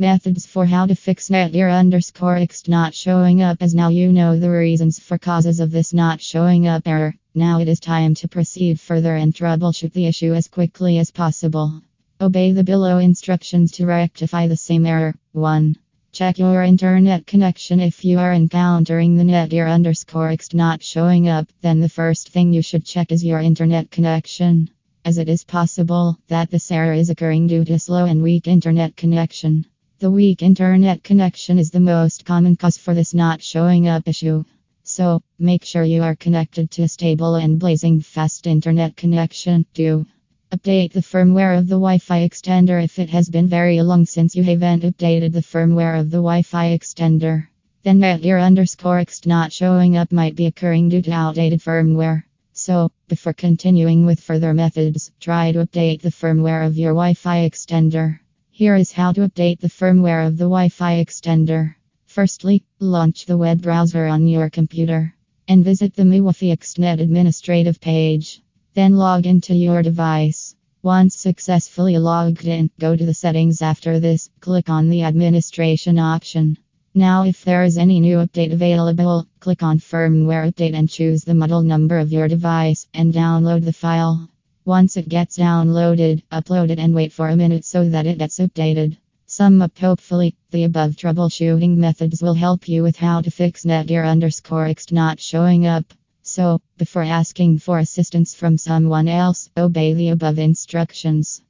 Methods for how to fix Netgear underscore ext not showing up as now you know the reasons for causes of this not showing up error. Now it is time to proceed further and troubleshoot the issue as quickly as possible. Obey the below instructions to rectify the same error. 1. Check your internet connection if you are encountering the Netgear underscore ext not showing up, then the first thing you should check is your internet connection. As it is possible that this error is occurring due to slow and weak internet connection. The weak internet connection is the most common cause for this not showing up issue. So, make sure you are connected to a stable and blazing fast internet connection. 2. Update the firmware of the Wi Fi extender if it has been very long since you haven't updated the firmware of the Wi Fi extender. Then your underscore ext not showing up might be occurring due to outdated firmware. So, before continuing with further methods, try to update the firmware of your Wi Fi extender. Here is how to update the firmware of the Wi Fi extender. Firstly, launch the web browser on your computer and visit the mywifiext.net administrative page. Then log into your device. Once successfully logged in, go to the settings after this, click on the administration option. Now, if there is any new update available, click on firmware update and choose the model number of your device and download the file. Once it gets downloaded, upload it and wait for a minute so that it gets updated. Sum up hopefully, the above troubleshooting methods will help you with how to fix Netgear underscore ext not showing up. So, before asking for assistance from someone else, obey the above instructions.